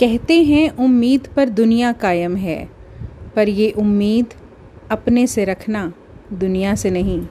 कहते हैं, उम्मीद पर दुनिया कायम है, पर ये उम्मीद अपने से रखना दुनिया से नहीं।